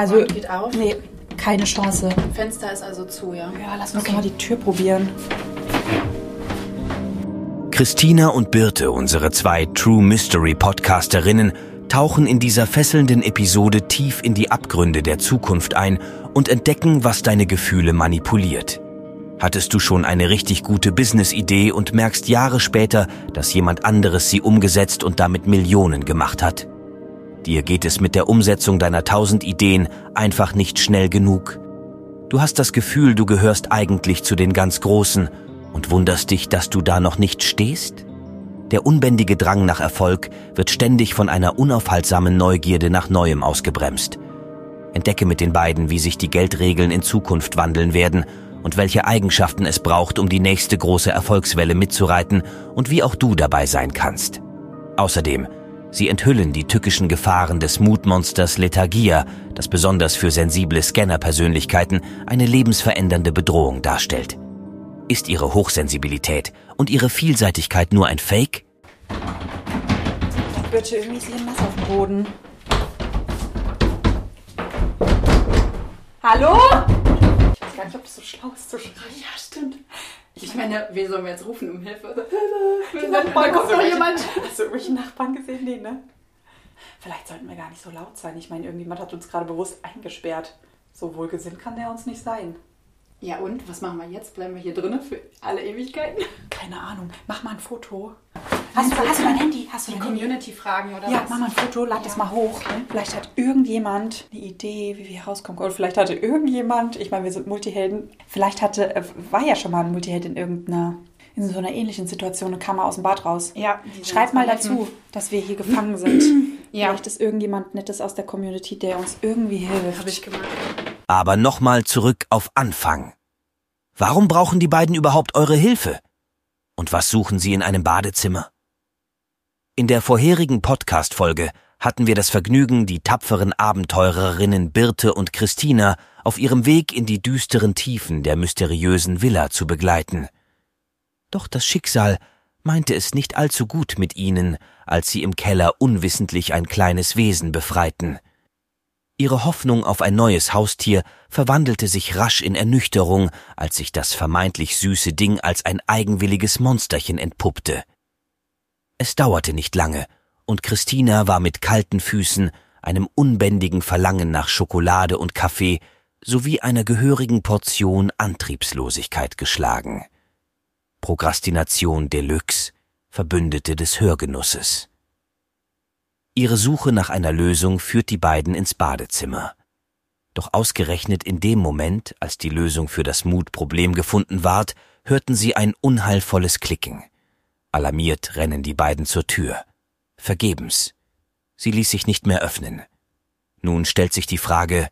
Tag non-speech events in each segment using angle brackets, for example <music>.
Also, Und geht auf? nee, keine Chance. Fenster ist also zu, ja? Ja, lass uns doch mal die Tür probieren. Christina und Birte, unsere zwei True Mystery Podcasterinnen, tauchen in dieser fesselnden Episode tief in die Abgründe der Zukunft ein und entdecken, was deine Gefühle manipuliert. Hattest du schon eine richtig gute Business-Idee und merkst Jahre später, dass jemand anderes sie umgesetzt und damit Millionen gemacht hat? Dir geht es mit der Umsetzung deiner tausend Ideen einfach nicht schnell genug? Du hast das Gefühl, du gehörst eigentlich zu den ganz Großen und wunderst dich, dass du da noch nicht stehst? Der unbändige Drang nach Erfolg wird ständig von einer unaufhaltsamen Neugierde nach Neuem ausgebremst. Entdecke mit den beiden, wie sich die Geldregeln in Zukunft wandeln werden und welche Eigenschaften es braucht, um die nächste große Erfolgswelle mitzureiten und wie auch du dabei sein kannst. Außerdem, sie enthüllen die tückischen Gefahren des Mutmonsters Lethargia, das besonders für sensible Scanner-Persönlichkeiten eine lebensverändernde Bedrohung darstellt. Ist ihre Hochsensibilität und ihre Vielseitigkeit nur ein Fake? Bitte, irgendwie ist hier ein Messer auf dem Boden. Hallo? Ich weiß gar nicht, ob das so schlau ist zu schreien. Ja, stimmt. Ich meine, wen sollen wir jetzt rufen um Hilfe? <laughs> Die Nachbarn, kommt noch jemand? <laughs> Hast du irgendwelche Nachbarn gesehen? Nee, ne? Vielleicht sollten wir gar nicht so laut sein. Ich meine, irgendjemand hat uns gerade bewusst eingesperrt. So wohlgesinnt kann der uns nicht sein. Ja und? Was machen wir jetzt? Bleiben wir hier drinnen für alle Ewigkeiten? Keine Ahnung. Mach mal ein Foto. Hast du, hast du dein Handy? Hast du Die? Community-Fragen oder Ja, was? mach mal ein Foto, lad das mal hoch. Vielleicht hat irgendjemand eine Idee, wie wir hier rauskommen können. Oder vielleicht hatte irgendjemand, ich meine, wir sind Multihelden, vielleicht hatte, äh, war ja schon mal ein Multiheld in irgendeiner, in so einer ähnlichen Situation und kam mal aus dem Bad raus. Ja, Schreib mal dazu, dass wir hier gefangen sind. <clears throat> Ja. Vielleicht ist irgendjemand Nettes aus der Community, der uns irgendwie hilft. Habe ich gemacht. Aber nochmal zurück auf Anfang. Warum brauchen die beiden überhaupt eure Hilfe? Und was suchen sie in einem Badezimmer? In der vorherigen Podcast-Folge hatten wir das Vergnügen, die tapferen Abenteurerinnen Birte und Christina auf ihrem Weg in die düsteren Tiefen der mysteriösen Villa zu begleiten. Doch das Schicksal meinte es nicht allzu gut mit ihnen, als sie im Keller unwissentlich ein kleines Wesen befreiten. Ihre Hoffnung auf ein neues Haustier verwandelte sich rasch in Ernüchterung, als sich das vermeintlich süße Ding als ein eigenwilliges Monsterchen entpuppte. Es dauerte nicht lange, und Christina war mit kalten Füßen, einem unbändigen Verlangen nach Schokolade und Kaffee sowie einer gehörigen Portion Antriebslosigkeit geschlagen. Prokrastination Deluxe, Verbündete des Hörgenusses. Ihre Suche nach einer Lösung führt die beiden ins Badezimmer. Doch ausgerechnet in dem Moment, als die Lösung für das Mutproblem gefunden ward, hörten sie ein unheilvolles Klicken. Alarmiert rennen die beiden zur Tür. Vergebens. Sie ließ sich nicht mehr öffnen. Nun stellt sich die Frage,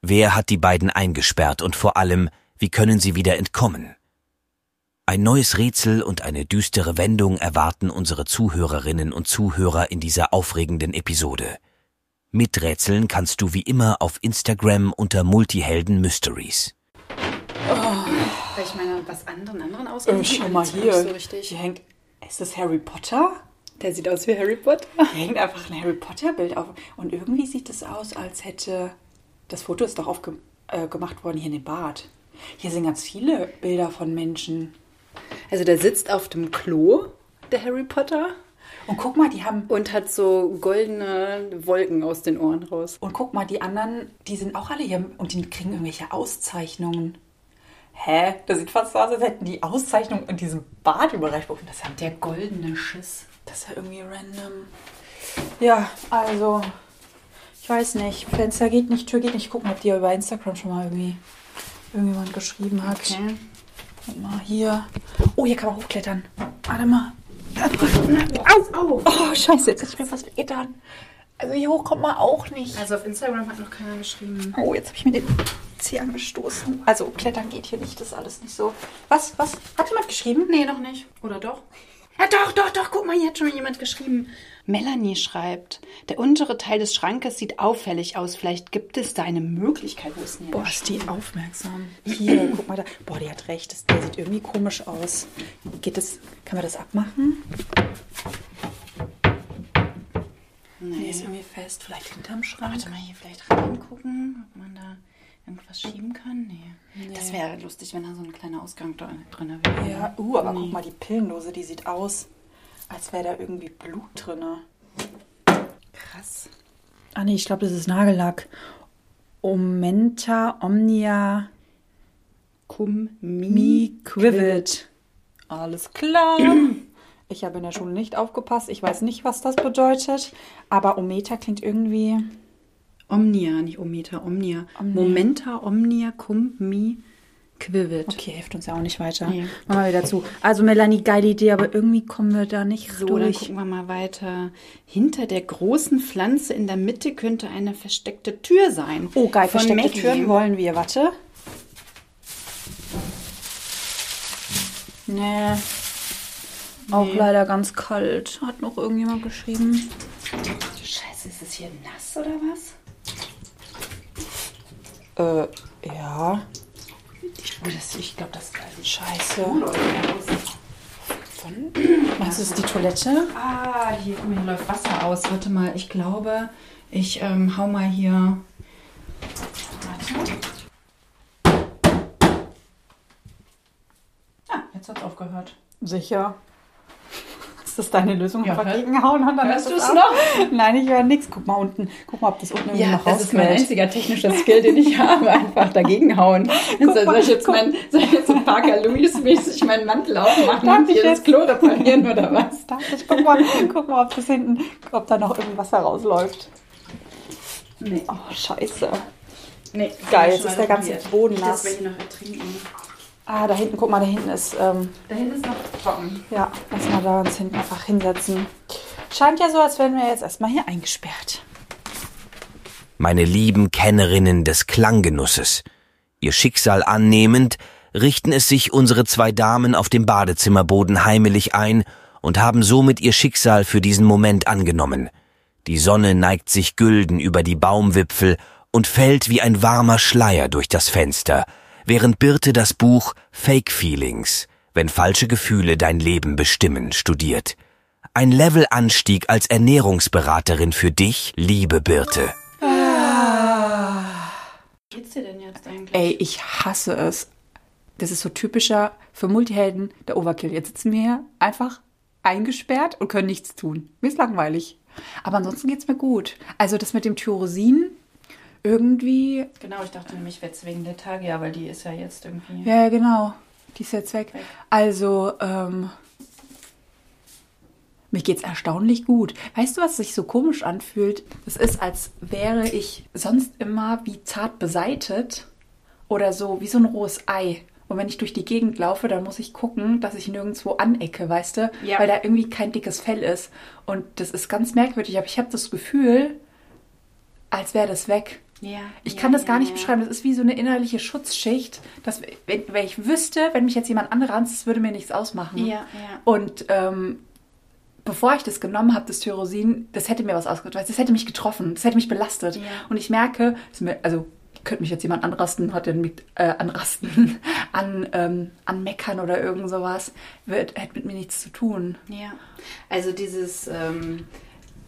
wer hat die beiden eingesperrt und vor allem, wie können sie wieder entkommen? Ein neues Rätsel und eine düstere Wendung erwarten unsere Zuhörerinnen und Zuhörer in dieser aufregenden Episode. Miträtseln kannst du wie immer auf Instagram unter Multihelden Mysteries. Weil ich meine, was anderen anderen ausgeht. Äh, schau mal hier. So richtig. Hier hängt, ist das Harry Potter? Der sieht aus wie Harry Potter. Hier hängt einfach ein Harry Potter Bild auf. Und irgendwie sieht es aus, als hätte, das Foto ist doch aufgemacht äh, gemacht worden hier in dem Bad. Hier sind ganz viele Bilder von Menschen. Also der sitzt auf dem Klo, der Harry Potter, Und guck mal, die haben und hat so goldene Wolken aus den Ohren raus. Und guck mal, die anderen, die sind auch alle hier und die kriegen irgendwelche Auszeichnungen. Hä? Das sieht fast so aus, als hätten die Auszeichnungen in diesem Bad überreicht bekommen. Das, haben- Der goldene Schiss. das ist ja irgendwie random. Ja, also, ich weiß nicht. Fenster geht nicht, Tür geht nicht. Gucken, ob die über Instagram schon mal irgendwie irgendjemand geschrieben hat. Okay. Guck mal hier. Oh, hier kann man hochklettern. Warte mal. Au, au. Oh, scheiße, jetzt ist mir was getan. Also hier hoch kommt man auch nicht. Also auf Instagram hat noch keiner geschrieben. Oh, jetzt habe ich mir den Zeh angestoßen. Also klettern geht hier nicht, das ist alles nicht so. Was, was? Hat jemand geschrieben? Nee, noch nicht. Oder doch? Ja, doch, doch, doch. Guck mal, hier hat schon jemand geschrieben. Melanie schreibt, der untere Teil des Schrankes sieht auffällig aus. Vielleicht gibt es da eine Möglichkeit. Wo ist denn Boah, ist die aufmerksam. Hier, <clears throat> guck mal da. Boah, die hat recht. Das, der sieht irgendwie komisch aus. Geht das, kann man das abmachen? Nee, ist irgendwie fest. Vielleicht hinterm Schrank. Warte mal hier vielleicht reingucken, ob man da irgendwas schieben kann. Nee. Das wäre lustig, wenn da so ein kleiner Ausgang da drin wäre. Ja, uh, aber Nee. guck mal, die Pillendose, die sieht aus, als wäre da irgendwie Blut drin. Krass. Ah nee, ich glaube, das ist Nagellack. Omenta Omnia Cum Mi Quivet. Alles klar. Ich habe in der Schule nicht aufgepasst. Ich weiß nicht, was das bedeutet. Aber Ometa klingt irgendwie. Omnia, nicht Ometer, Omnia. Omnia. Momenta, Omnia, cum mi quivit. Okay, hilft uns ja auch nicht weiter. Nee. Machen wir wieder zu. Also Melanie, geile Idee, aber irgendwie kommen wir da nicht So, dann durch. gucken wir mal weiter. Hinter der großen Pflanze in der Mitte könnte eine versteckte Tür sein. Oh, geil, Von versteckte Maggie. Türen wollen wir. Warte. Nee. Auch Nee. leider ganz kalt. Hat noch irgendjemand geschrieben. Scheiße, ist es hier nass oder was? Äh, ja. Ich glaube, das ist ein Scheiße. Von? Meinst du, das ist die Toilette? Ah, hier, guck mal, hier läuft Wasser aus. Warte mal, ich glaube, ich ähm, hau mal hier. Warte. Ah, jetzt hat's aufgehört. Sicher. Ist das deine Lösung? Ja, Einfach gegenhauen und dann hörst du's ab? noch? Nein, ich höre nichts. Guck mal unten. Guck mal, ob das unten irgendwie Ja, noch das ist mein einziger technischer Skill, den ich habe. Einfach dagegen hauen. <laughs> Soll, ich jetzt, mein, soll ich jetzt so Parker Lewis-mäßig meinen Mantel aufmachen Darf und ich hier das? Klo reparieren oder was? <laughs> Darf ich? Guck mal, guck mal, ob das hinten, ob da noch irgendwie Wasser rausläuft. Nee. Oh, scheiße. nee Geil, jetzt ist der ganze. Boden nass. dass wir hier noch ertrinken. Ah, da hinten, guck mal, da hinten ist, ähm, Da hinten ist noch trocken. ja, lass mal da uns hinten einfach hinsetzen. Scheint ja so, als wären wir jetzt erstmal hier eingesperrt. Meine lieben Kennerinnen des Klanggenusses. Ihr Schicksal annehmend, richten es sich unsere zwei Damen auf dem Badezimmerboden heimelig ein und haben somit ihr Schicksal für diesen Moment angenommen. Die Sonne neigt sich gülden über die Baumwipfel und fällt wie ein warmer Schleier durch das Fenster, während Birte das Buch Fake Feelings, wenn falsche Gefühle dein Leben bestimmen, studiert. Ein Levelanstieg als Ernährungsberaterin für dich, liebe Birte. Wie geht's dir denn jetzt eigentlich? Ey, ich hasse es. Das ist so typischer für Multihelden der Overkill. Jetzt sitzen wir hier einfach eingesperrt und können nichts tun. Mir ist langweilig. Aber ansonsten geht's mir gut. Also das mit dem Tyrosin irgendwie. Genau, ich dachte nämlich, jetzt wegen der Tagia, weil die ist ja jetzt irgendwie. Ja, genau. Die ist jetzt weg. Weg. Also, ähm. Mir geht's erstaunlich gut. Weißt du, was sich so komisch anfühlt? Es ist, als wäre ich sonst immer wie zart beseitet oder so wie so ein rohes Ei. Und wenn ich durch die Gegend laufe, dann muss ich gucken, dass ich nirgendwo anecke, weißt du? Ja. Weil da irgendwie kein dickes Fell ist. Und das ist ganz merkwürdig, aber ich habe das Gefühl, als wäre das weg. Ja. Ich ja, kann das ja, gar nicht ja. beschreiben. Das ist wie so eine innerliche Schutzschicht, dass wenn, wenn ich wüsste, wenn mich jetzt jemand anranzt, das würde mir nichts ausmachen. Ja, ja. Und ähm, bevor ich das genommen habe, das Tyrosin, das hätte mir was ausgedrückt. Das hätte mich getroffen, das hätte mich belastet. Ja. Und ich merke, es mir, also könnte mich jetzt jemand anrasten, hat mit äh, anrasten, <laughs> an, ähm, anmeckern oder irgend sowas, wird, hätte mit mir nichts zu tun. Ja, also dieses, ähm,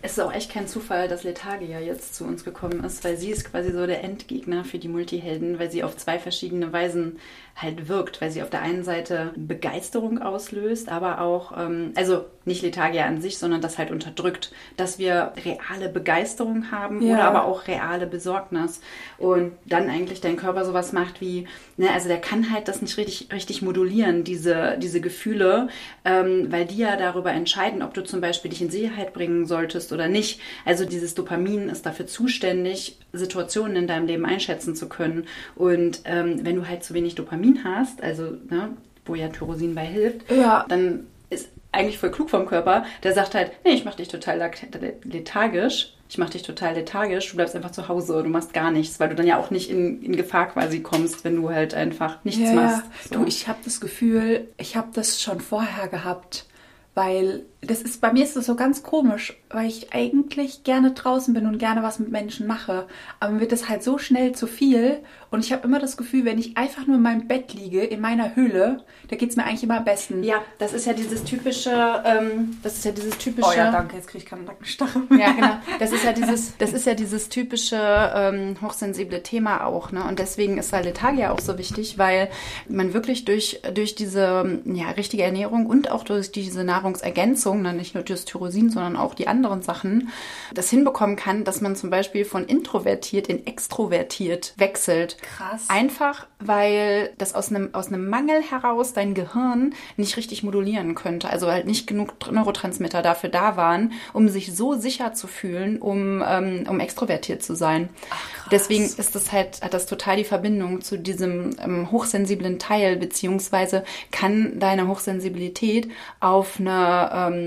es ist auch echt kein Zufall, dass Letagia jetzt zu uns gekommen ist, weil sie ist quasi so der Endgegner für die Multihelden, weil sie auf zwei verschiedene Weisen halt wirkt, weil sie auf der einen Seite Begeisterung auslöst, aber auch, ähm, also nicht Letagia an sich, sondern das halt unterdrückt, dass wir reale Begeisterung haben Ja. oder aber auch reale Besorgnis und dann eigentlich dein Körper sowas macht wie, ne, also der kann halt das nicht richtig, richtig modulieren, diese, diese Gefühle, ähm, weil die ja darüber entscheiden, ob du zum Beispiel dich in Sicherheit bringen solltest oder nicht. Also dieses Dopamin ist dafür zuständig, Situationen in deinem Leben einschätzen zu können. Und ähm, wenn du halt zu wenig Dopamin hast, also ne, wo ja Tyrosin bei hilft, Ja. dann ist eigentlich voll klug vom Körper, der sagt halt, nee, ich mach dich total lethargisch. Ich mach dich total lethargisch, du bleibst einfach zu Hause, du machst gar nichts, weil du dann ja auch nicht in, in Gefahr quasi kommst, wenn du halt einfach nichts Ja, machst. ja. Du, ich habe das Gefühl, ich habe das schon vorher gehabt, weil das ist bei mir ist das so ganz komisch, weil ich eigentlich gerne draußen bin und gerne was mit Menschen mache. Aber mir wird das halt so schnell zu viel und ich habe immer das Gefühl, wenn ich einfach nur in meinem Bett liege, in meiner Höhle, da geht es mir eigentlich immer am besten. Ja, das ist ja dieses typische, ähm, das ist ja dieses typische. Oh ja, danke, jetzt kriege ich keinen Nackenstachel. Ja, genau. Das ist ja dieses, das ist ja dieses typische ähm, hochsensible Thema auch, ne? Und deswegen ist Saletagia auch so wichtig, weil man wirklich durch durch diese ja richtige Ernährung und auch durch diese Nahrungsergänzung, ne, nicht nur das Tyrosin, sondern auch die anderen Sachen, das hinbekommen kann, dass man zum Beispiel von introvertiert in extrovertiert wechselt. Krass. Einfach, weil das aus einem, aus einem Mangel heraus dein Gehirn nicht richtig modulieren könnte. Also halt nicht genug Neurotransmitter dafür da waren, um sich so sicher zu fühlen, um, ähm, um extrovertiert zu sein. Ach, Deswegen ist das halt, hat das total die Verbindung zu diesem ähm, hochsensiblen Teil, beziehungsweise kann deine Hochsensibilität auf eine, ähm,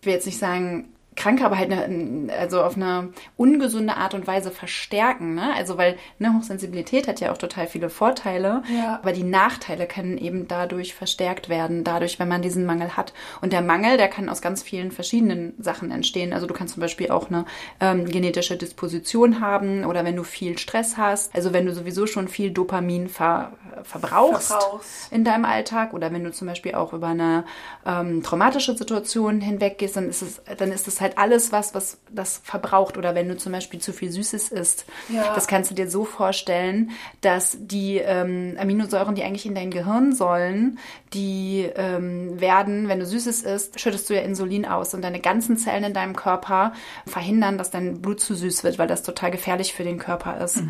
ich will jetzt nicht sagen, kranke, aber halt eine, also auf eine ungesunde Art und Weise verstärken. Ne? Also weil eine Hochsensibilität hat ja auch total viele Vorteile, Ja. aber die Nachteile können eben dadurch verstärkt werden, dadurch, wenn man diesen Mangel hat. Und der Mangel, der kann aus ganz vielen verschiedenen Sachen entstehen. Also du kannst zum Beispiel auch eine ähm, genetische Disposition haben oder wenn du viel Stress hast, also wenn du sowieso schon viel Dopamin ver, verbrauchst, Verbrauchst. in deinem Alltag oder wenn du zum Beispiel auch über eine ähm, traumatische Situation hinweggehst, dann ist es, dann ist es halt alles was, was das verbraucht oder wenn du zum Beispiel zu viel Süßes isst. Ja. Das kannst du dir so vorstellen, dass die ähm, Aminosäuren, die eigentlich in dein Gehirn sollen, die ähm, werden, wenn du Süßes isst, schüttest du ja Insulin aus und deine ganzen Zellen in deinem Körper verhindern, dass dein Blut zu süß wird, weil das total gefährlich für den Körper ist.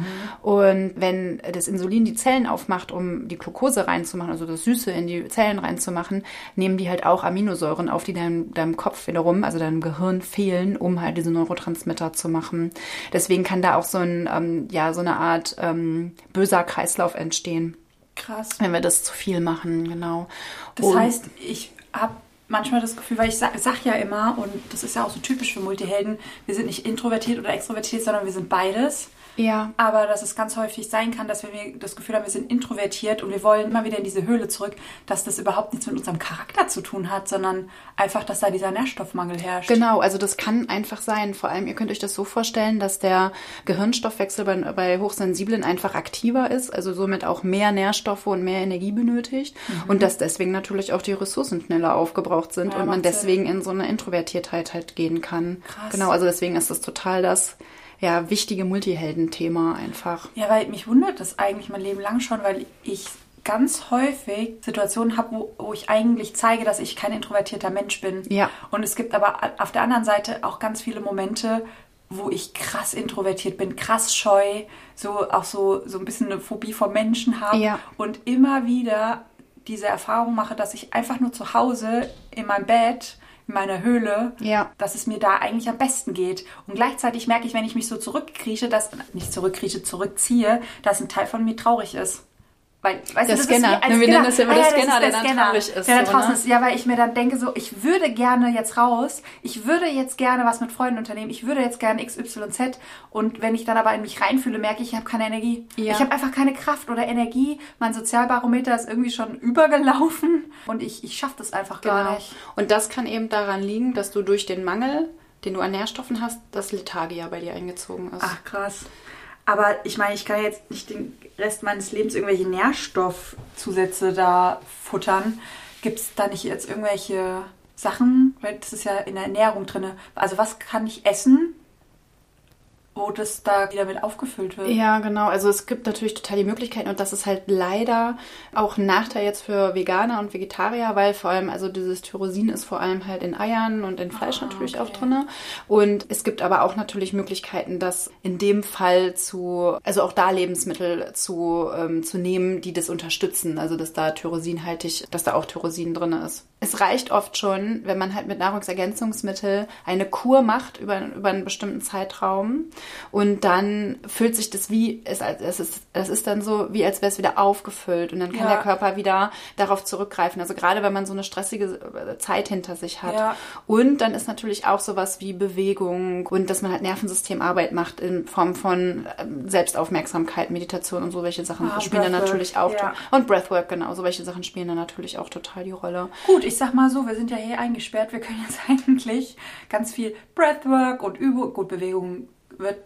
Und wenn das Insulin die Zellen aufmacht, um die Glucose reinzumachen, also das Süße in die Zellen reinzumachen, nehmen die halt auch Aminosäuren auf, die deinem, deinem Kopf wiederum, also deinem Gehirn fehlen, um halt diese Neurotransmitter zu machen. Deswegen kann da auch so ein, ähm, ja, so eine Art ähm, böser Kreislauf entstehen, Krass. wenn wir das zu viel machen, genau. Das Und- heißt, ich habe manchmal das Gefühl, weil ich sag, sag ja immer, und das ist ja auch so typisch für Multihelden, wir sind nicht introvertiert oder extrovertiert, sondern wir sind beides. Ja, Aber dass es ganz häufig sein kann, dass wir das Gefühl haben, wir sind introvertiert und wir wollen immer wieder in diese Höhle zurück, dass das überhaupt nichts mit unserem Charakter zu tun hat, sondern einfach, dass da dieser Nährstoffmangel herrscht. Genau, also das kann einfach sein. Vor allem, ihr könnt euch das so vorstellen, dass der Gehirnstoffwechsel bei, bei Hochsensiblen einfach aktiver ist, also somit auch mehr Nährstoffe und mehr Energie benötigt und dass deswegen natürlich auch die Ressourcen schneller aufgebraucht sind Mhm. Ja, und man macht Sinn. deswegen in so eine Introvertiertheit halt gehen kann. Krass. Genau, also deswegen ist das total das ja, wichtige Multihelden-Thema einfach. Ja, weil mich wundert das eigentlich mein Leben lang schon, weil ich ganz häufig Situationen habe, wo, wo ich eigentlich zeige, dass ich kein introvertierter Mensch bin. Ja. Und es gibt aber auf der anderen Seite auch ganz viele Momente, wo ich krass introvertiert bin, krass scheu, so auch so, so ein bisschen eine Phobie vor Menschen habe Ja. und immer wieder diese Erfahrung mache, dass ich einfach nur zu Hause in meinem Bett, in meiner Höhle, Ja. dass es mir da eigentlich am besten geht. Und gleichzeitig merke ich, wenn ich mich so zurückkrieche, dass, nicht zurückkrieche, zurückziehe, dass ein Teil von mir traurig ist. Weil, weißt Der du, das Scanner. Ist wie, als Wir nennen das ja immer der das Scanner, ist der dann traurig ist, Der dann so, draußen ne? ist. Ja, weil ich mir dann denke, so, ich würde gerne jetzt raus, ich würde jetzt gerne was mit Freunden unternehmen, ich würde jetzt gerne XYZ. Und wenn ich dann aber in mich reinfühle, merke ich, ich habe keine Energie. Ja. Ich habe einfach keine Kraft oder Energie. Mein Sozialbarometer ist irgendwie schon <laughs> übergelaufen und ich, ich schaffe das einfach gar Genau. nicht. Und das kann eben daran liegen, dass du durch den Mangel, den du an Nährstoffen hast, das Lethargia bei dir eingezogen ist. Ach krass. Aber ich meine, ich kann jetzt nicht den Rest meines Lebens irgendwelche Nährstoffzusätze da futtern. Gibt es da nicht jetzt irgendwelche Sachen? Weil das ist ja in der Ernährung drin. Also was kann ich essen, wo das da wieder mit aufgefüllt wird? Ja, genau. Also es gibt natürlich total die Möglichkeiten und das ist halt leider auch ein Nachteil jetzt für Veganer und Vegetarier, weil vor allem, also dieses Tyrosin ist vor allem halt in Eiern und in Fleisch Ah, natürlich okay. auch drinne. Und es gibt aber auch natürlich Möglichkeiten, das in dem Fall zu, also auch da Lebensmittel zu, ähm, zu nehmen, die das unterstützen. Also dass da Tyrosinhaltig, dass da auch Tyrosin drin ist. Es reicht oft schon, wenn man halt mit Nahrungsergänzungsmittel eine Kur macht über, über einen bestimmten Zeitraum, Und dann füllt sich das wie, es, es, ist, es ist dann so, wie als wäre es wieder aufgefüllt. Und dann kann Ja. der Körper wieder darauf zurückgreifen. Also gerade wenn man so eine stressige Zeit hinter sich hat. Ja. Und dann ist natürlich auch sowas wie Bewegung und dass man halt Nervensystemarbeit macht in Form von ähm, Selbstaufmerksamkeit, Meditation und so welche Sachen Ah, spielen dann Breathwork, natürlich auch. ja. Und Breathwork, genau, so welche Sachen spielen dann natürlich auch total die Rolle. Gut, ich sag mal so, wir sind ja hier eingesperrt. Wir können jetzt <laughs> eigentlich ganz viel Breathwork und Übung. Gut, Bewegung wird,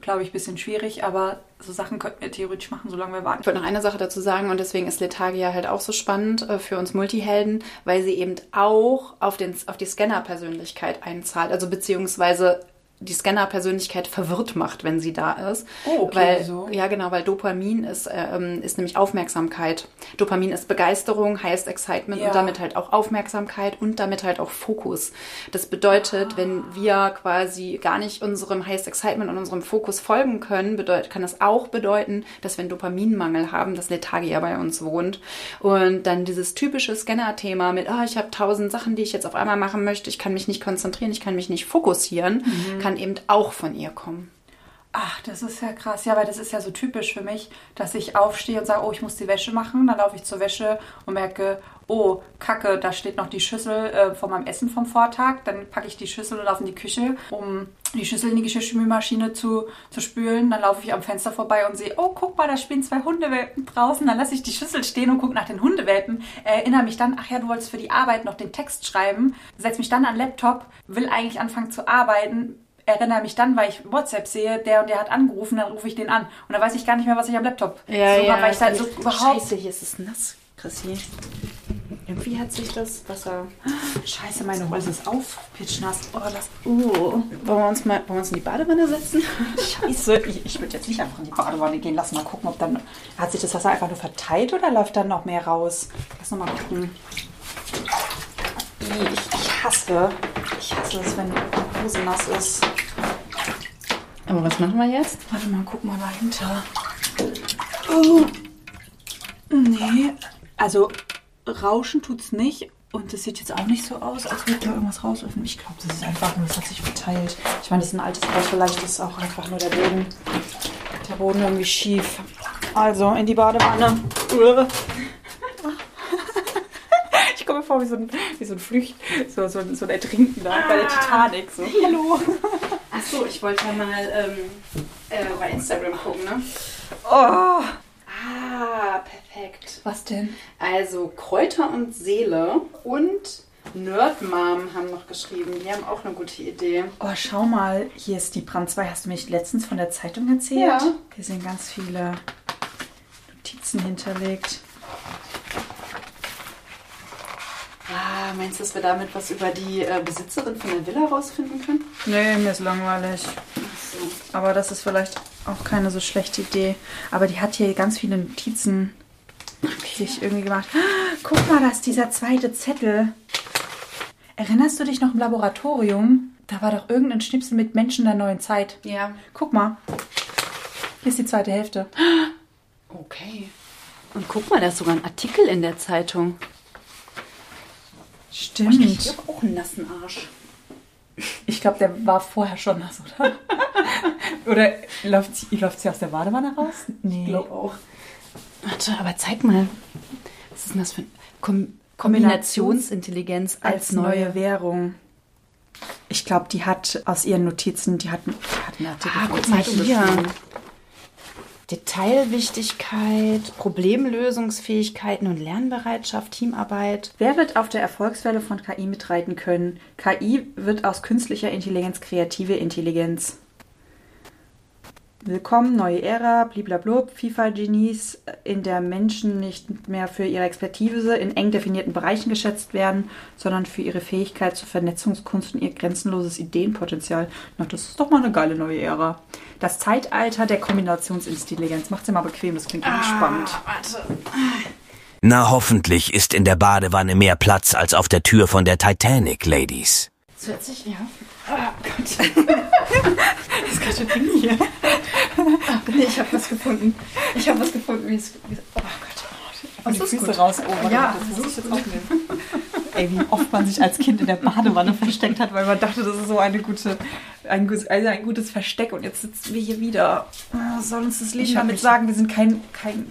glaube ich, ein bisschen schwierig, aber so Sachen könnten wir theoretisch machen, solange wir warten. Ich wollte noch eine Sache dazu sagen und deswegen ist Lethargia halt auch so spannend äh, für uns Multihelden, weil sie eben auch auf, den, auf die Scanner-Persönlichkeit einzahlt, also beziehungsweise die Scanner-Persönlichkeit verwirrt macht, wenn sie da ist. Oh, okay, weil, wieso? Ja, genau, weil Dopamin ist, ähm, ist nämlich Aufmerksamkeit. Dopamin ist Begeisterung, heißt Excitement Ja. und damit halt auch Aufmerksamkeit und damit halt auch Fokus. Das bedeutet, wenn wir quasi gar nicht unserem Highest Excitement und unserem Fokus folgen können, bedeut, kann das auch bedeuten, dass wir einen Dopaminmangel haben, dass Lethargia bei uns wohnt. Und dann dieses typische Scanner-Thema mit, ah, ich habe tausend Sachen, die ich jetzt auf einmal machen möchte, ich kann mich nicht konzentrieren, ich kann mich nicht fokussieren, kann eben auch von ihr kommen. Ach, das ist ja krass. Ja, weil das ist ja so typisch für mich, dass ich aufstehe und sage, oh, ich muss die Wäsche machen. Dann laufe ich zur Wäsche und merke, oh, Kacke, da steht noch die Schüssel äh, von meinem Essen vom Vortag. Dann packe ich die Schüssel und laufe in die Küche, um die Schüssel in die Geschirrspülmaschine zu, zu spülen. Dann laufe ich am Fenster vorbei und sehe, oh, guck mal, da spielen zwei Hundewelpen draußen. Dann lasse ich die Schüssel stehen und gucke nach den Hundewelpen. Erinnere mich dann, ach ja, du wolltest für die Arbeit noch den Text schreiben. Setz mich dann an den Laptop, will eigentlich anfangen zu arbeiten, erinnere mich dann, weil ich WhatsApp sehe, der und der hat angerufen, dann rufe ich den an. Und dann weiß ich gar nicht mehr, was ich am Laptop so war, weil ich da so überhaupt... Scheiße, hier ist es nass, Chrissy. Irgendwie hat sich das Wasser... Scheiße, meine Hose ist auf, pitschnass. Oh, das... Uh, wollen wir uns mal wollen wir uns in die Badewanne setzen? Scheiße, ich, ich würde jetzt nicht einfach in die Badewanne gehen. Lass mal gucken, ob dann... Hat sich das Wasser einfach nur verteilt oder läuft dann noch mehr raus? Lass noch mal gucken. Ich, ich hasse... Ich hasse es, wenn Hose nass ist. Aber was machen wir jetzt? Warte mal, guck mal dahinter. Oh. Nee, also rauschen tut's nicht. Und es sieht jetzt auch nicht so aus, als würde da irgendwas rausöffnen. Ich glaube, das ist einfach nur, das hat sich verteilt. Ich meine, das ist ein altes Haus, vielleicht ist auch einfach nur der Boden, der Boden irgendwie schief. Also, in die Badewanne. Komme mir vor wie so ein, wie so ein Flücht, so, so, ein- so ein Ertrinkender bei der Titanic. So. Hallo. Achso, ich wollte ja mal ähm, äh, bei Instagram gucken, ne? Oh. Ah, perfekt. Was denn? Also Kräuter und Seele und Nerdmom haben noch geschrieben. Die haben auch eine gute Idee. Oh, schau mal, hier ist die Brand 2. Hast du mich letztens von der Zeitung erzählt? Ja. Hier sind ganz viele Notizen hinterlegt. Ah, meinst du, dass wir damit was über die äh, Besitzerin von der Villa rausfinden können? Nee, mir ist langweilig. Aber das ist vielleicht auch keine so schlechte Idee. Aber die hat hier ganz viele Notizen sich irgendwie gemacht. Ah, Guck mal, da ist dieser zweite Zettel. Erinnerst du dich noch im Laboratorium? Da war doch irgendein Schnipsel mit Menschen der neuen Zeit. Ja. Guck mal. Hier ist die zweite Hälfte. Okay. Und guck mal, da ist sogar ein Artikel in der Zeitung. Ich Stimmt. habe auch einen nassen Arsch. Ich glaube, der war vorher schon nass, oder? <laughs> oder läuft sie, läuft sie aus der Badewanne raus? Nee. auch. Warte, aber zeig mal. Was ist denn das für ein Kom Kombinationsintelligenz als neue Währung. Ich glaube, die hat aus ihren Notizen, die hat, die hat einen Artikel Ah, guck mal hier. Detailwichtigkeit, Problemlösungsfähigkeiten und Lernbereitschaft, Teamarbeit. Wer wird auf der Erfolgswelle von KI mitreiten können? KI wird aus künstlicher Intelligenz kreative Intelligenz. Willkommen, neue Ära, bliblablub, FIFA-Genies, in der Menschen nicht mehr für ihre Expertise in eng definierten Bereichen geschätzt werden, sondern für ihre Fähigkeit zur Vernetzungskunst und ihr grenzenloses Ideenpotenzial. Na, das ist doch mal eine geile neue Ära. Das Zeitalter der Kombinationsintelligenz. Macht's dir mal bequem, das klingt irgendwie spannend. Warte. Na hoffentlich ist in der Badewanne mehr Platz als auf der Tür von der Titanic, Ladies. Das hört sich, ja. Ah, Gott. <laughs> Ganz schön eng hier. Nee, <laughs> ich habe was gefunden. Ich habe was gefunden. Wie es, oh Gott. Und die Füße raus. Oh, warte, Ja, das muss ich jetzt aufnehmen. <laughs> Ey, wie oft man sich als Kind in der Badewanne versteckt hat, weil man dachte, das ist so eine gute, ein, also ein gutes Versteck und jetzt sitzen wir hier wieder. Ah, Soll uns das Leben hab damit sagen, wir sind kein, kein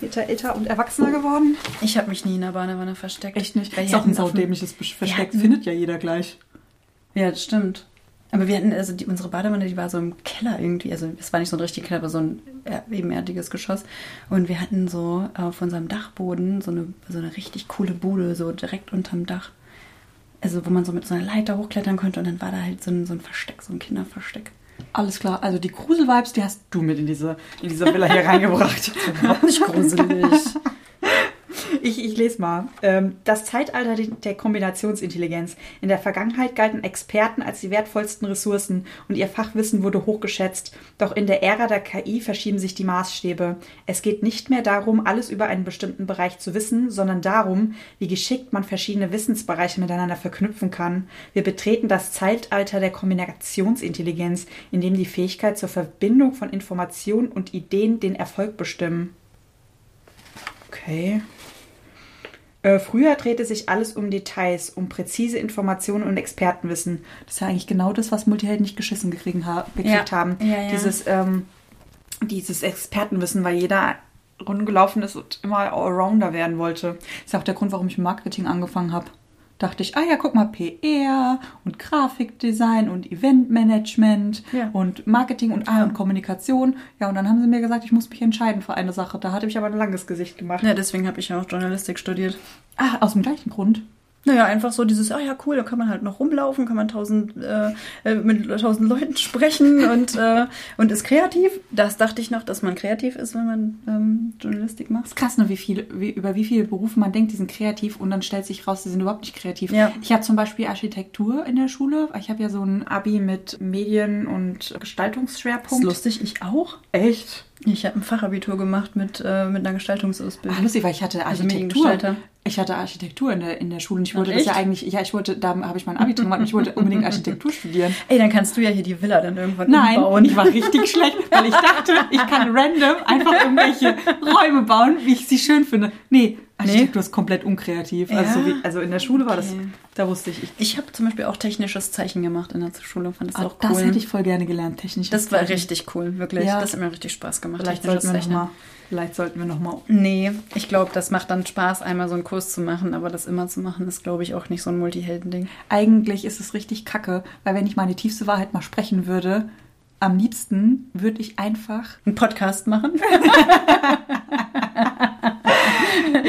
Meter älter und erwachsener geworden? Ich habe mich nie in der Badewanne versteckt. Echt nicht. Ist auch ein saudämliches Versteck, findet ja jeder gleich. Ja, das stimmt. Aber wir hatten, also die, unsere Badewanne, die war so im Keller irgendwie. Also es war nicht so ein richtiger Keller, aber so ein ebenerdiges Geschoss. Und wir hatten so auf unserem Dachboden so eine, so eine richtig coole Bude, so direkt unterm Dach. Also wo man so mit so einer Leiter hochklettern konnte und dann war da halt so ein, so ein Versteck, so ein Kinderversteck. Alles klar, also die Grusel-Vibes, die hast du mit in diese, in diese Villa hier reingebracht. <laughs> Überhaupt nicht gruselig. Ich, ich lese mal. Ähm, das Zeitalter der Kombinationsintelligenz. In der Vergangenheit galten Experten als die wertvollsten Ressourcen und ihr Fachwissen wurde hochgeschätzt. Doch in der Ära der KI verschieben sich die Maßstäbe. Es geht nicht mehr darum, alles über einen bestimmten Bereich zu wissen, sondern darum, wie geschickt man verschiedene Wissensbereiche miteinander verknüpfen kann. Wir betreten das Zeitalter der Kombinationsintelligenz, in dem die Fähigkeit zur Verbindung von Informationen und Ideen den Erfolg bestimmen. Okay. Äh, früher drehte sich alles um Details, um präzise Informationen und Expertenwissen. Das ist ja eigentlich genau das, was Multihelden nicht geschissen gekriegen ha gekriegt Ja. haben. Ja, ja. Dieses, ähm, dieses Expertenwissen, weil jeder rumgelaufen ist und immer Allrounder werden wollte. Das ist auch der Grund, warum ich mit Marketing angefangen habe. Dachte ich, ah ja, guck mal, PR und Grafikdesign und Eventmanagement Ja. und Marketing und, ah, und Kommunikation. Ja, und dann haben sie mir gesagt, ich muss mich entscheiden für eine Sache. Da hatte ich aber ein langes Gesicht gemacht. ja, deswegen habe ich ja auch Journalistik studiert. Ah, aus dem gleichen Grund. Naja, einfach so dieses, ah ja, cool, da kann man halt noch rumlaufen, kann man tausend, äh, äh, mit tausend Leuten <laughs> sprechen und, äh, und ist kreativ. Das dachte ich noch, dass man kreativ ist, wenn man ähm, Journalistik macht. ist krass, ne, wie viel, wie, über wie viele Berufe man denkt, die sind kreativ und dann stellt sich raus, die sind überhaupt nicht kreativ. Ja. Ich hatte zum Beispiel Architektur in der Schule. Ich habe ja so ein Abi mit Medien- und Gestaltungsschwerpunkt. lustig, ich auch. Echt? Ich habe ein Fachabitur gemacht mit, äh, mit einer Gestaltungsausbildung. Ach, lustig, weil ich hatte Also Architektur. Mediengestalter. Ich hatte Architektur in der, in der Schule und ich wollte das ja eigentlich, ja, ich wollte, da habe ich mein Abitur gemacht und ich wollte unbedingt Architektur studieren. Ey, dann kannst du ja hier die Villa dann irgendwann Nein, umbauen. ich war richtig schlecht, weil ich dachte, ich kann random einfach irgendwelche Räume bauen, wie ich sie schön finde. Nee, Architektur ist komplett unkreativ. Also, Ja? so wie, also in der Schule war das, da wusste ich, ich Ich habe zum Beispiel auch technisches Zeichen gemacht in der Schule, fand das Ah, auch cool. Das hätte ich voll gerne gelernt, technisch. das war richtig cool, wirklich. Ja. Das hat mir richtig Spaß gemacht. Vielleicht technisches sollten, wir noch Zeichnen. mal, vielleicht sollten wir noch mal. Nee, ich glaube, das macht dann Spaß, einmal so einen Kurs zu machen, aber das immer zu machen, ist, glaube ich, auch nicht so ein Multihelden-Ding. Eigentlich ist es richtig kacke, weil wenn ich meine tiefste Wahrheit mal sprechen würde, am liebsten würde ich einfach. Einen Podcast machen? <laughs>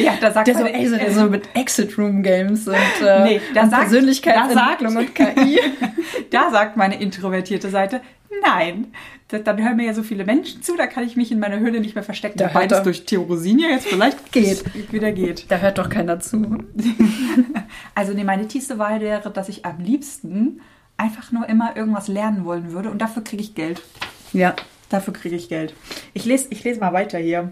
Ja, da sagt Der so, ey, so, der so mit Exit Room Games und, <laughs> äh, Nee, da und sagt- Persönlichkeitsentwicklung und KI. <laughs> Da sagt meine introvertierte Seite, nein. Dann hören mir ja so viele Menschen zu, da kann ich mich in meiner Höhle nicht mehr verstecken. Da Wobei das durch Theoresin ja jetzt vielleicht <laughs> Geht. wieder geht. Da hört doch keiner zu. Also nee, meine tiefste Wahrheit wäre, dass ich am liebsten einfach nur immer irgendwas lernen wollen würde und dafür kriege ich Geld. Ja. Dafür kriege ich Geld. Ich lese, ich lese mal weiter hier.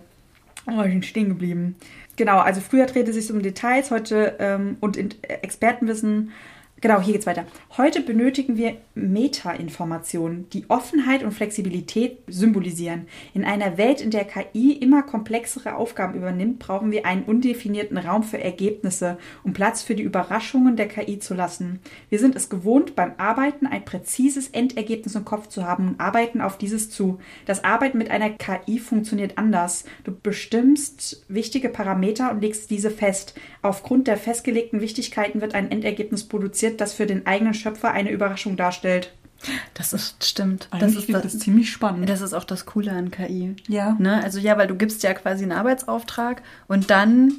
Oh, ich bin stehen geblieben. Genau, also früher drehte es sich um Details, heute ähm, und in, äh, Expertenwissen. Genau, hier geht's weiter. Heute benötigen wir Meta-Informationen, die Offenheit und Flexibilität symbolisieren. In einer Welt, in der KI immer komplexere Aufgaben übernimmt, brauchen wir einen undefinierten Raum für Ergebnisse, um Platz für die Überraschungen der KI zu lassen. Wir sind es gewohnt, beim Arbeiten ein präzises Endergebnis im Kopf zu haben und arbeiten auf dieses zu. Das Arbeiten mit einer KI funktioniert anders. Du bestimmst wichtige Parameter und legst diese fest. Aufgrund der festgelegten Wichtigkeiten wird ein Endergebnis produziert, das für den eigenen Schöpfer eine Überraschung darstellt. Das ist, stimmt. Das ist, das, das ziemlich spannend. das ist auch das Coole an KI. Ja. Ne? Also ja, weil du gibst ja quasi einen Arbeitsauftrag und dann,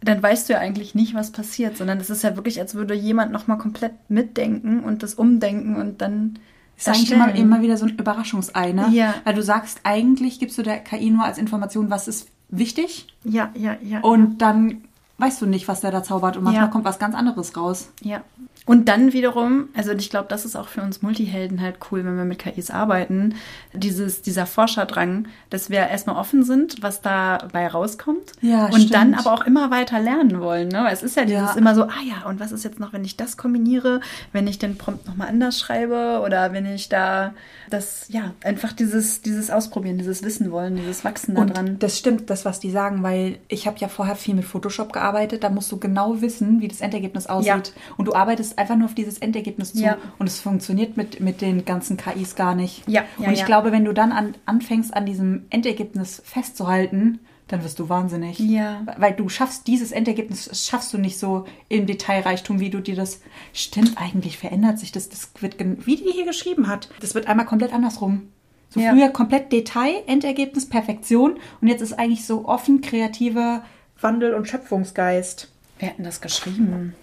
dann weißt du ja eigentlich nicht, was passiert, sondern es ist ja wirklich, als würde jemand nochmal komplett mitdenken und das umdenken und dann ist eigentlich immer, immer wieder so ein Überraschungsei, ne? Ja. Weil du sagst, eigentlich gibst du der KI nur als Information, was ist wichtig Ja, ja, ja. und dann weißt du nicht, was der da zaubert und manchmal Ja. kommt was ganz anderes raus. Ja. Und dann wiederum, also ich glaube, das ist auch für uns Multihelden halt cool, wenn wir mit KIs arbeiten, dieses, dieser Forscherdrang, dass wir erstmal offen sind, was dabei rauskommt. Ja, Und stimmt. dann aber auch immer weiter lernen wollen. Ne? Weil Es ist ja dieses Ja. immer so, ah ja, und was ist jetzt noch, wenn ich das kombiniere, wenn ich den Prompt nochmal anders schreibe oder wenn ich da das, ja, einfach dieses, dieses Ausprobieren, dieses Wissen wollen, dieses Wachsen da dran. Und das stimmt, das, was die sagen, weil ich habe ja vorher viel mit Photoshop gearbeitet. Da musst du genau wissen, wie das Endergebnis aussieht. Und du arbeitest einfach nur auf dieses Endergebnis zu. Ja. Und es funktioniert mit, mit den ganzen KIs gar nicht. Ja, ja, Und ich ja. glaube, wenn du dann an, anfängst, an diesem Endergebnis festzuhalten, dann wirst du wahnsinnig. Ja. Weil du schaffst dieses Endergebnis, schaffst du nicht so im Detailreichtum, wie du dir das. Stimmt, eigentlich verändert sich das. Das wird, wie die hier geschrieben hat, das wird einmal komplett andersrum. So Ja. früher komplett Detail, Endergebnis, Perfektion. Und jetzt ist eigentlich so offen, kreativer Wandel und Schöpfungsgeist. Wer hat denn das geschrieben?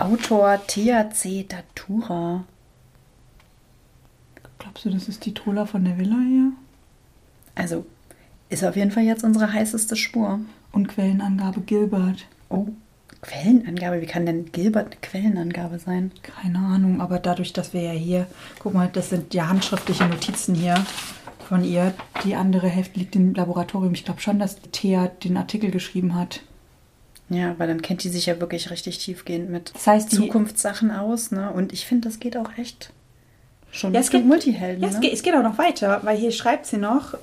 Autor THC Datura. Glaubst du, das ist die Troller von der Villa hier? Also, ist auf jeden Fall jetzt unsere heißeste Spur. Und Quellenangabe Gilbert. Oh, Quellenangabe. Wie kann denn Gilbert eine Quellenangabe sein? Keine Ahnung, aber dadurch, dass wir ja hier, guck mal, das sind ja handschriftliche Notizen hier von ihr. Die andere Hälfte liegt im Laboratorium. Ich glaube schon, dass Thea den Artikel geschrieben hat. Ja, weil dann kennt die sich ja wirklich richtig tiefgehend mit Das heißt, Zukunftssachen aus, ne? Und ich finde, das geht auch echt schon Ja, es geht- Multihelden. Ja, es ne? geht, es geht auch noch weiter, weil hier schreibt sie noch,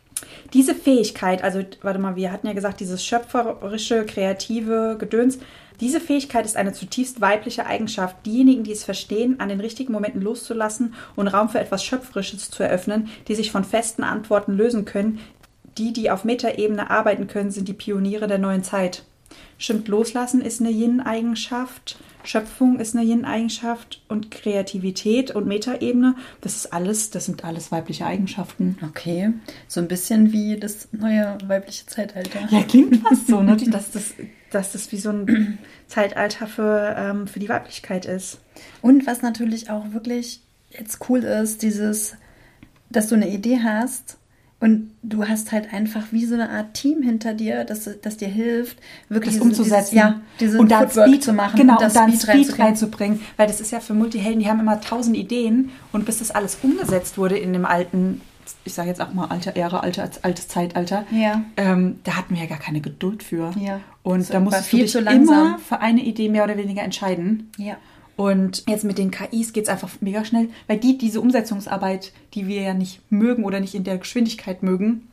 diese Fähigkeit, also warte mal, wir hatten ja gesagt, dieses schöpferische, kreative Gedöns, diese Fähigkeit ist eine zutiefst weibliche Eigenschaft. Diejenigen, die es verstehen, an den richtigen Momenten loszulassen und Raum für etwas Schöpferisches zu eröffnen, die sich von festen Antworten lösen können, die, die auf Metaebene arbeiten können, sind die Pioniere der neuen Zeit. Stimmt, loslassen ist eine Yin-Eigenschaft, Schöpfung ist eine Yin-Eigenschaft und Kreativität und Metaebene, das ist alles, das sind alles weibliche Eigenschaften. Okay, so ein bisschen wie das neue weibliche Zeitalter. Ja, klingt fast so, ne? dass, das, dass das wie so ein <clears throat> Zeitalter für, ähm, für die Weiblichkeit ist. Und was natürlich auch wirklich jetzt cool ist, dieses, dass du eine Idee hast und du hast halt einfach wie so eine Art Team hinter dir, das, das dir hilft, wirklich Das umzusetzen. Dieses, ja, diese und dann Footwork Speed zu machen Genau, und das und dann Speed, Speed, reinzubringen. Weil das ist ja für Multihelden, die haben immer tausend Ideen und bis das alles umgesetzt wurde in dem alten, ich sage jetzt auch mal alte Ära, alte, altes Zeitalter, Ja. ähm, da hatten wir ja gar keine Geduld für. Ja. Und Das da viel du dich immer für eine Idee mehr oder weniger entscheiden. Ja. Und jetzt mit den KIs geht es einfach mega schnell, weil die diese Umsetzungsarbeit, die wir ja nicht mögen oder nicht in der Geschwindigkeit mögen,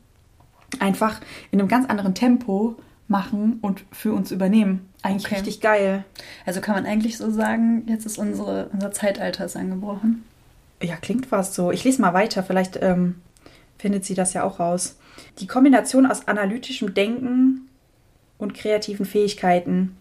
einfach in einem ganz anderen Tempo machen und für uns übernehmen. Eigentlich Okay. richtig geil. Also kann man eigentlich so sagen, jetzt ist unsere, unser Zeitalter ist angebrochen. Ja, klingt fast so. Ich lese mal weiter, vielleicht ähm, findet sie das ja auch raus. Die Kombination aus analytischem Denken und kreativen Fähigkeiten.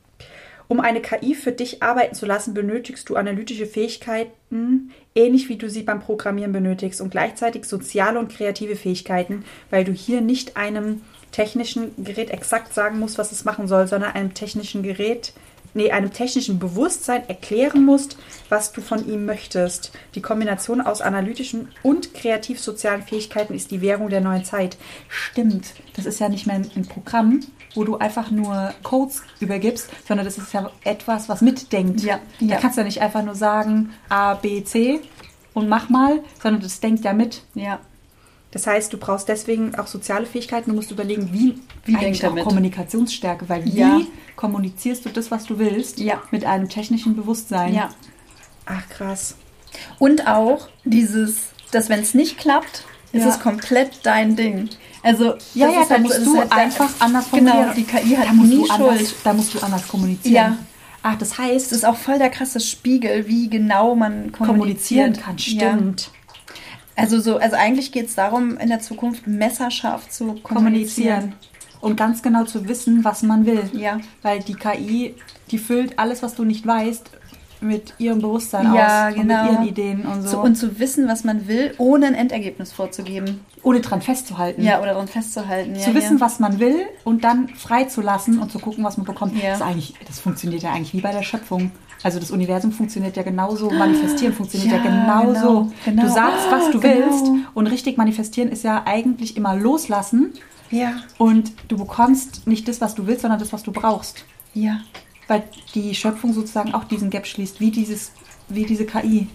Um eine KI für dich arbeiten zu lassen, benötigst du analytische Fähigkeiten, ähnlich wie du sie beim Programmieren benötigst, und gleichzeitig soziale und kreative Fähigkeiten, weil du hier nicht einem technischen Gerät exakt sagen musst, was es machen soll, sondern einem technischen Gerät, nee, einem technischen Bewusstsein erklären musst, was du von ihm möchtest. Die Kombination aus analytischen und kreativ-sozialen Fähigkeiten ist die Währung der neuen Zeit. Stimmt, das ist ja nicht mehr ein Programm, wo du einfach nur Codes übergibst, sondern das ist ja etwas, was mitdenkt. Ja, Da ja. kannst du ja nicht einfach nur sagen A, B, C und mach mal, sondern das denkt ja mit. Ja. Das heißt, du brauchst deswegen auch soziale Fähigkeiten. Du musst überlegen, wie, Wie eigentlich auch? Kommunikationsstärke, weil wie Ja. kommunizierst du das, was du willst, Ja. mit einem technischen Bewusstsein. Ja. Ach krass. Und auch dieses, dass wenn es nicht klappt, ist es komplett dein Ding. Also Ja, ja, da halt- musst du halt- einfach anders Genau, formulieren. die KI hat da musst nie du anders, Schuld. Da musst du anders kommunizieren. Ja. Ach, das heißt, Es ist auch voll der krasse Spiegel, wie genau man kommunizieren kommunizieren kann. Ja. Also so, also eigentlich geht es darum, in der Zukunft messerscharf zu kommunizieren. Kommunizieren. Und ganz genau zu wissen, was man will. Ja. Weil die KI, die füllt alles, was du nicht weißt, mit ihrem Bewusstsein Ja, aus. genau. Mit ihren Ideen und so. So, und zu wissen, was man will, ohne ein Endergebnis vorzugeben. ohne dran festzuhalten. Ja, oder daran festzuhalten. Ja, zu wissen, ja. was man will und dann freizulassen und zu gucken, was man bekommt. Ja. Das, ist eigentlich, das funktioniert ja eigentlich wie bei der Schöpfung. Also das Universum funktioniert ja genauso, manifestieren funktioniert ja, Ja, genauso. genau, genau. Du sagst, was du Ah, genau. willst und richtig manifestieren ist ja eigentlich immer loslassen Ja, und du bekommst nicht das, was du willst, sondern das, was du brauchst. ja. Weil die Schöpfung sozusagen auch diesen Gap schließt, wie, dieses, wie diese KI.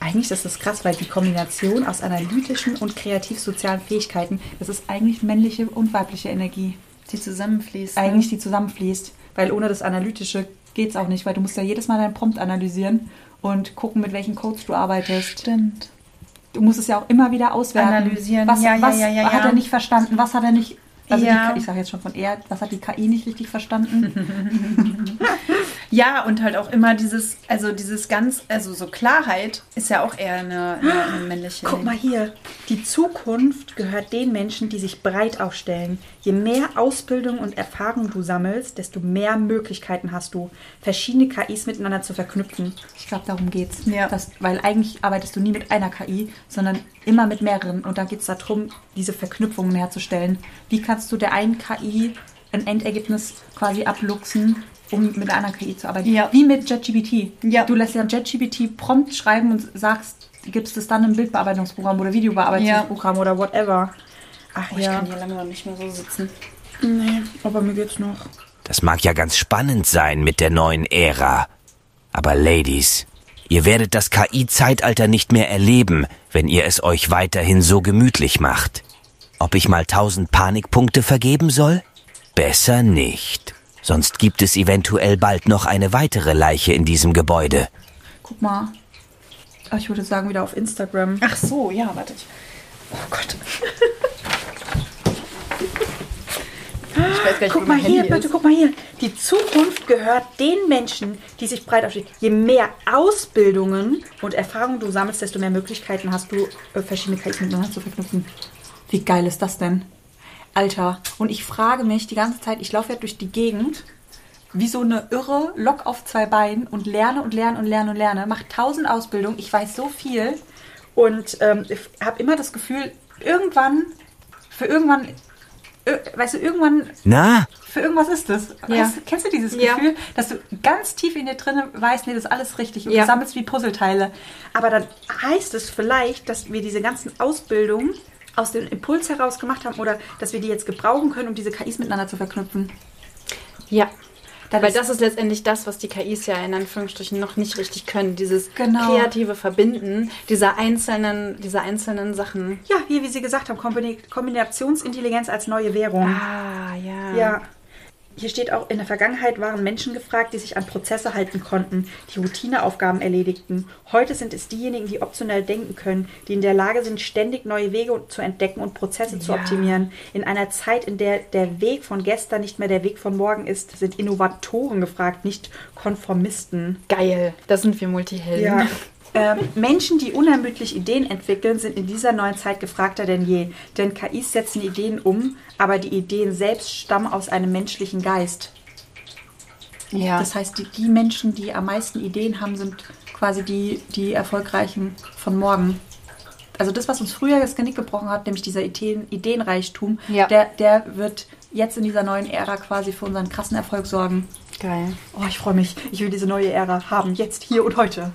Eigentlich ist das krass, weil die Kombination aus analytischen und kreativ-sozialen Fähigkeiten, das ist eigentlich männliche und weibliche Energie. Die zusammenfließt. ne? Eigentlich die zusammenfließt. Weil ohne das Analytische geht es auch nicht, weil du musst ja jedes Mal deinen Prompt analysieren und gucken, mit welchen Codes du arbeitest. Stimmt. Du musst es ja auch immer wieder auswerten. Analysieren. Was, Ja, ja, was ja, ja, hat ja. er nicht verstanden? Was hat er nicht Also Ja. die, ich sage jetzt schon von er, das hat die KI nicht richtig verstanden. <laughs> Ja, und halt auch immer dieses, also dieses ganz, also so Klarheit ist ja auch eher eine, eine, eine männliche. Guck mal hier, die Zukunft gehört den Menschen, die sich breit aufstellen. Je mehr Ausbildung und Erfahrung du sammelst, desto mehr Möglichkeiten hast du, verschiedene KIs miteinander zu verknüpfen. Ich glaube, darum geht's. Ja. Das, weil eigentlich arbeitest du nie mit einer KI, sondern immer mit mehreren. Und dann geht es darum, diese Verknüpfungen herzustellen. Wie kannst du der einen KI ein Endergebnis quasi abluchsen, um mit der anderen KI zu arbeiten? Ja. Wie mit JetGPT. Ja. Du lässt ja JetGPT prompt schreiben und sagst, gibst es dann im Bildbearbeitungsprogramm oder Videobearbeitungsprogramm oder whatever. Ach Oh, ich ja. kann hier lange noch nicht mehr so sitzen. Nee, aber mir geht's noch. Das mag ja ganz spannend sein mit der neuen Ära. Aber Ladies, ihr werdet das KI-Zeitalter nicht mehr erleben, wenn ihr es euch weiterhin so gemütlich macht. Ob ich mal tausend Panikpunkte vergeben soll? Besser nicht. Sonst gibt es eventuell bald noch eine weitere Leiche in diesem Gebäude. Guck mal. Ah, Ich würde sagen, wieder auf Instagram. Ach so, ja, warte. Ich, oh Gott. Ich weiß gar nicht, Guck mal hier, Handy bitte, ist. guck mal hier. Die Zukunft gehört den Menschen, die sich breit aufstehen. Je mehr Ausbildungen und Erfahrungen du sammelst, desto mehr Möglichkeiten hast du, äh, verschiedene KIs miteinander zu verknüpfen. Wie geil ist das denn? Alter, und ich frage mich die ganze Zeit, ich laufe ja durch die Gegend wie so eine irre Lok auf zwei Beinen und lerne und lerne und lerne und lerne, mache tausend Ausbildungen, ich weiß so viel und ähm, habe immer das Gefühl, irgendwann, für irgendwann, ir- weißt du, irgendwann Na, für irgendwas ist es. Ja. Weißt, kennst du dieses Ja. Gefühl, dass du ganz tief in dir drin weißt, nee, das ist alles richtig und Ja. du sammelst wie Puzzleteile. Aber dann heißt es vielleicht, dass wir diese ganzen Ausbildungen aus dem Impuls heraus gemacht haben oder dass wir die jetzt gebrauchen können, um diese KIs miteinander zu verknüpfen. Ja. Dann Weil ist- das ist letztendlich das, was die KIs ja in Anführungsstrichen noch nicht richtig können. Dieses Genau. kreative Verbinden dieser einzelnen, dieser einzelnen Sachen. Ja, hier, wie Sie gesagt haben, Kombinationsintelligenz als neue Währung. Ah, ja. Ja. Hier steht auch, in der Vergangenheit waren Menschen gefragt, die sich an Prozesse halten konnten, die Routineaufgaben erledigten. Heute sind es diejenigen, die optional denken können, die in der Lage sind, ständig neue Wege zu entdecken und Prozesse zu Ja. optimieren. In einer Zeit, in der der Weg von gestern nicht mehr der Weg von morgen ist, sind Innovatoren gefragt, nicht Konformisten. Geil. Das sind wir Multihelden. <laughs> Ähm, Menschen, die unermüdlich Ideen entwickeln, sind in dieser neuen Zeit gefragter denn je. Denn KIs setzen Ideen um, aber die Ideen selbst stammen aus einem menschlichen Geist. Ja. Das heißt, die, die Menschen, die am meisten Ideen haben, sind quasi die, die erfolgreichen von morgen. Also das, was uns früher das Genick gebrochen hat, nämlich dieser Ideen, Ideenreichtum, Ja. der, der wird jetzt in dieser neuen Ära quasi für unseren krassen Erfolg sorgen. Geil. Oh, ich freue mich. Ich will diese neue Ära haben, jetzt, hier und heute.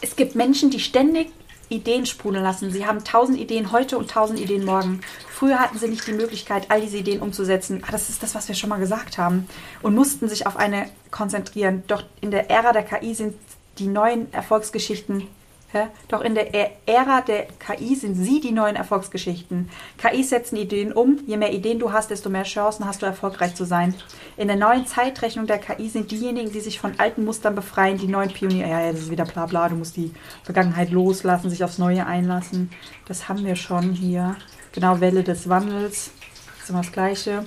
Es gibt Menschen, die ständig Ideen sprudeln lassen. Sie haben tausend Ideen heute und tausend Ideen morgen. Früher hatten sie nicht die Möglichkeit, all diese Ideen umzusetzen. Ah, das ist das, was wir schon mal gesagt haben. Und mussten sich auf eine konzentrieren. Doch in der Ära der KI sind die neuen Erfolgsgeschichten Hä? Doch in der Ä- Ära der KI sind sie die neuen Erfolgsgeschichten. KIs setzen Ideen um. Je mehr Ideen du hast, desto mehr Chancen hast du, erfolgreich zu sein. In der neuen Zeitrechnung der KI sind diejenigen, die sich von alten Mustern befreien, die neuen Pioniere. Ja, ja, das ist wieder bla bla. Du musst die Vergangenheit loslassen, sich aufs Neue einlassen. Das haben wir schon hier. Genau, Welle des Wandels. Das ist immer das Gleiche.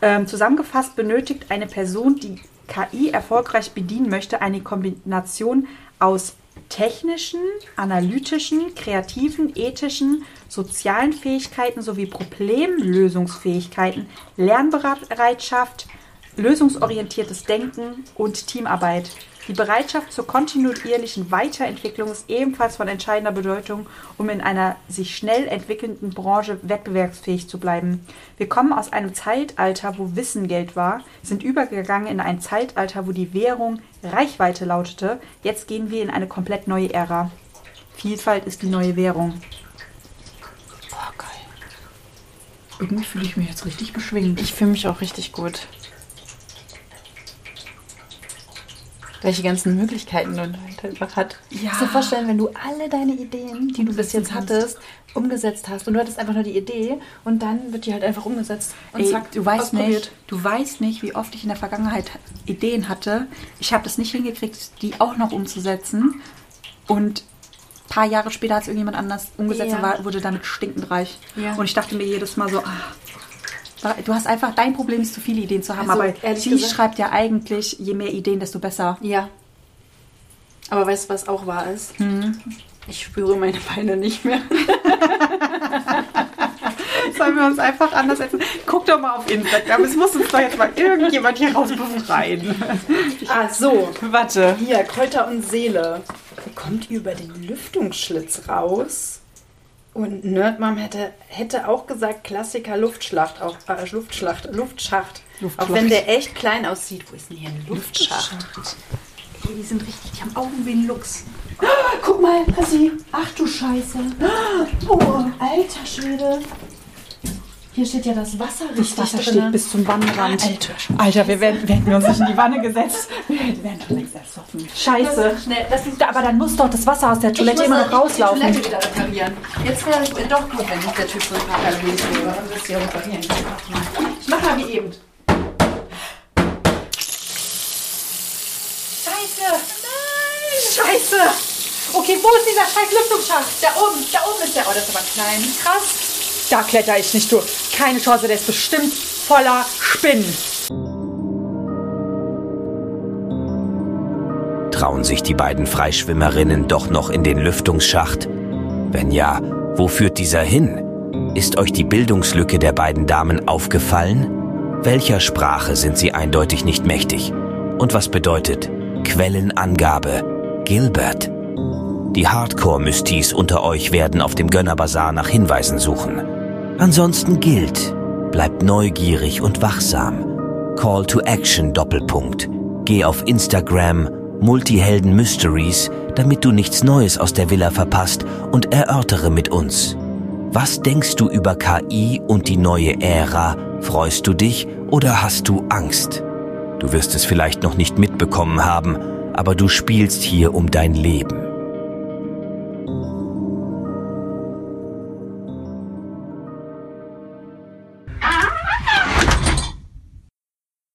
Ähm, zusammengefasst benötigt eine Person, die KI erfolgreich bedienen möchte, eine Kombination aus technischen, analytischen, kreativen, ethischen, sozialen Fähigkeiten sowie Problemlösungsfähigkeiten, Lernbereitschaft, lösungsorientiertes Denken und Teamarbeit. Die Bereitschaft zur kontinuierlichen Weiterentwicklung ist ebenfalls von entscheidender Bedeutung, um in einer sich schnell entwickelnden Branche wettbewerbsfähig zu bleiben. Wir kommen aus einem Zeitalter, wo Wissen Geld war, sind übergegangen in ein Zeitalter, wo die Währung Reichweite lautete. Jetzt gehen wir in eine komplett neue Ära. Vielfalt ist die neue Währung. Boah, geil. Irgendwie fühle ich mich jetzt richtig beschwingt. Ich fühle mich auch richtig gut. Welche ganzen Möglichkeiten man halt einfach hat. Ja. Kannst du dir vorstellen, wenn du alle deine Ideen, die du bis jetzt hattest, umgesetzt hast und du hattest einfach nur die Idee und dann wird die halt einfach umgesetzt und Ey, zack, du weißt nicht, du weißt nicht, wie oft ich in der Vergangenheit Ideen hatte. Ich habe das nicht hingekriegt, die auch noch umzusetzen. Und ein paar Jahre später hat es irgendjemand anders umgesetzt Ja. und war, wurde damit stinkend reich. Ja. Und ich dachte mir jedes Mal so, ah, Du hast einfach, dein Problem ist, zu viele Ideen zu haben. Also, aber sie gesagt- schreibt ja eigentlich, je mehr Ideen, desto besser. Ja. Aber weißt du, was auch wahr ist? Ich spüre meine Beine nicht mehr. <laughs> Sollen wir uns einfach anders setzen? Guck doch mal auf Instagram. Es muss uns doch jetzt mal irgendjemand hier raus befreien. Ah, so. Warte. Hier, Kräuter und Seele. Kommt über den Lüftungsschlitz raus. Und Nerdmom hätte, hätte auch gesagt, Klassiker Luftschlacht, auch, äh, Luftschlacht, Luftschacht. Luftschlacht. Auch wenn der echt klein aussieht. Wo ist denn hier ein Luftschacht? Ey, die sind richtig, die haben Augen wie ein Luchs. Guck mal, Passi. Ach du Scheiße. Oh, alter Schwede. Hier steht ja das Wasser richtig Das Wasser drin. steht bis zum Wannenrand. Alter. Alter, wir wären, hätten wir uns nicht in die Wanne gesetzt. Wir wären schon längst ersoffen. Scheiße. Schnell, lass uns Da, aber dann muss doch das Wasser aus der Toilette Ich immer noch rauslaufen. Ich muss die Toilette wieder reparieren. Jetzt wäre es doch gut, wenn nicht der Typ so ein paar Kalorien wäre und das hier reparieren. Ich. Ich mach mal wie eben. Scheiße! Nein! Scheiße! Okay, wo ist dieser scheiß Lüftungsschacht? Da oben, da oben ist der. Oh, das ist aber klein. Krass. Da kletter ich nicht durch. Keine Chance, der ist bestimmt voller Spinnen. Trauen sich die beiden Freischwimmerinnen doch noch in den Lüftungsschacht? Wenn ja, wo führt dieser hin? Ist euch die Bildungslücke der beiden Damen aufgefallen? Welcher Sprache sind sie eindeutig nicht mächtig? Und was bedeutet Quellenangabe Gilbert? Die Hardcore-Mystis unter euch werden auf dem Gönnerbazar nach Hinweisen suchen. Ansonsten gilt, bleibt neugierig und wachsam. Call to Action Doppelpunkt. Geh auf Instagram Multihelden Mysteries, damit du nichts Neues aus der Villa verpasst und erörtere mit uns. Was denkst du über KI und die neue Ära? Freust du dich oder hast du Angst? Du wirst es vielleicht noch nicht mitbekommen haben, aber du spielst hier um dein Leben.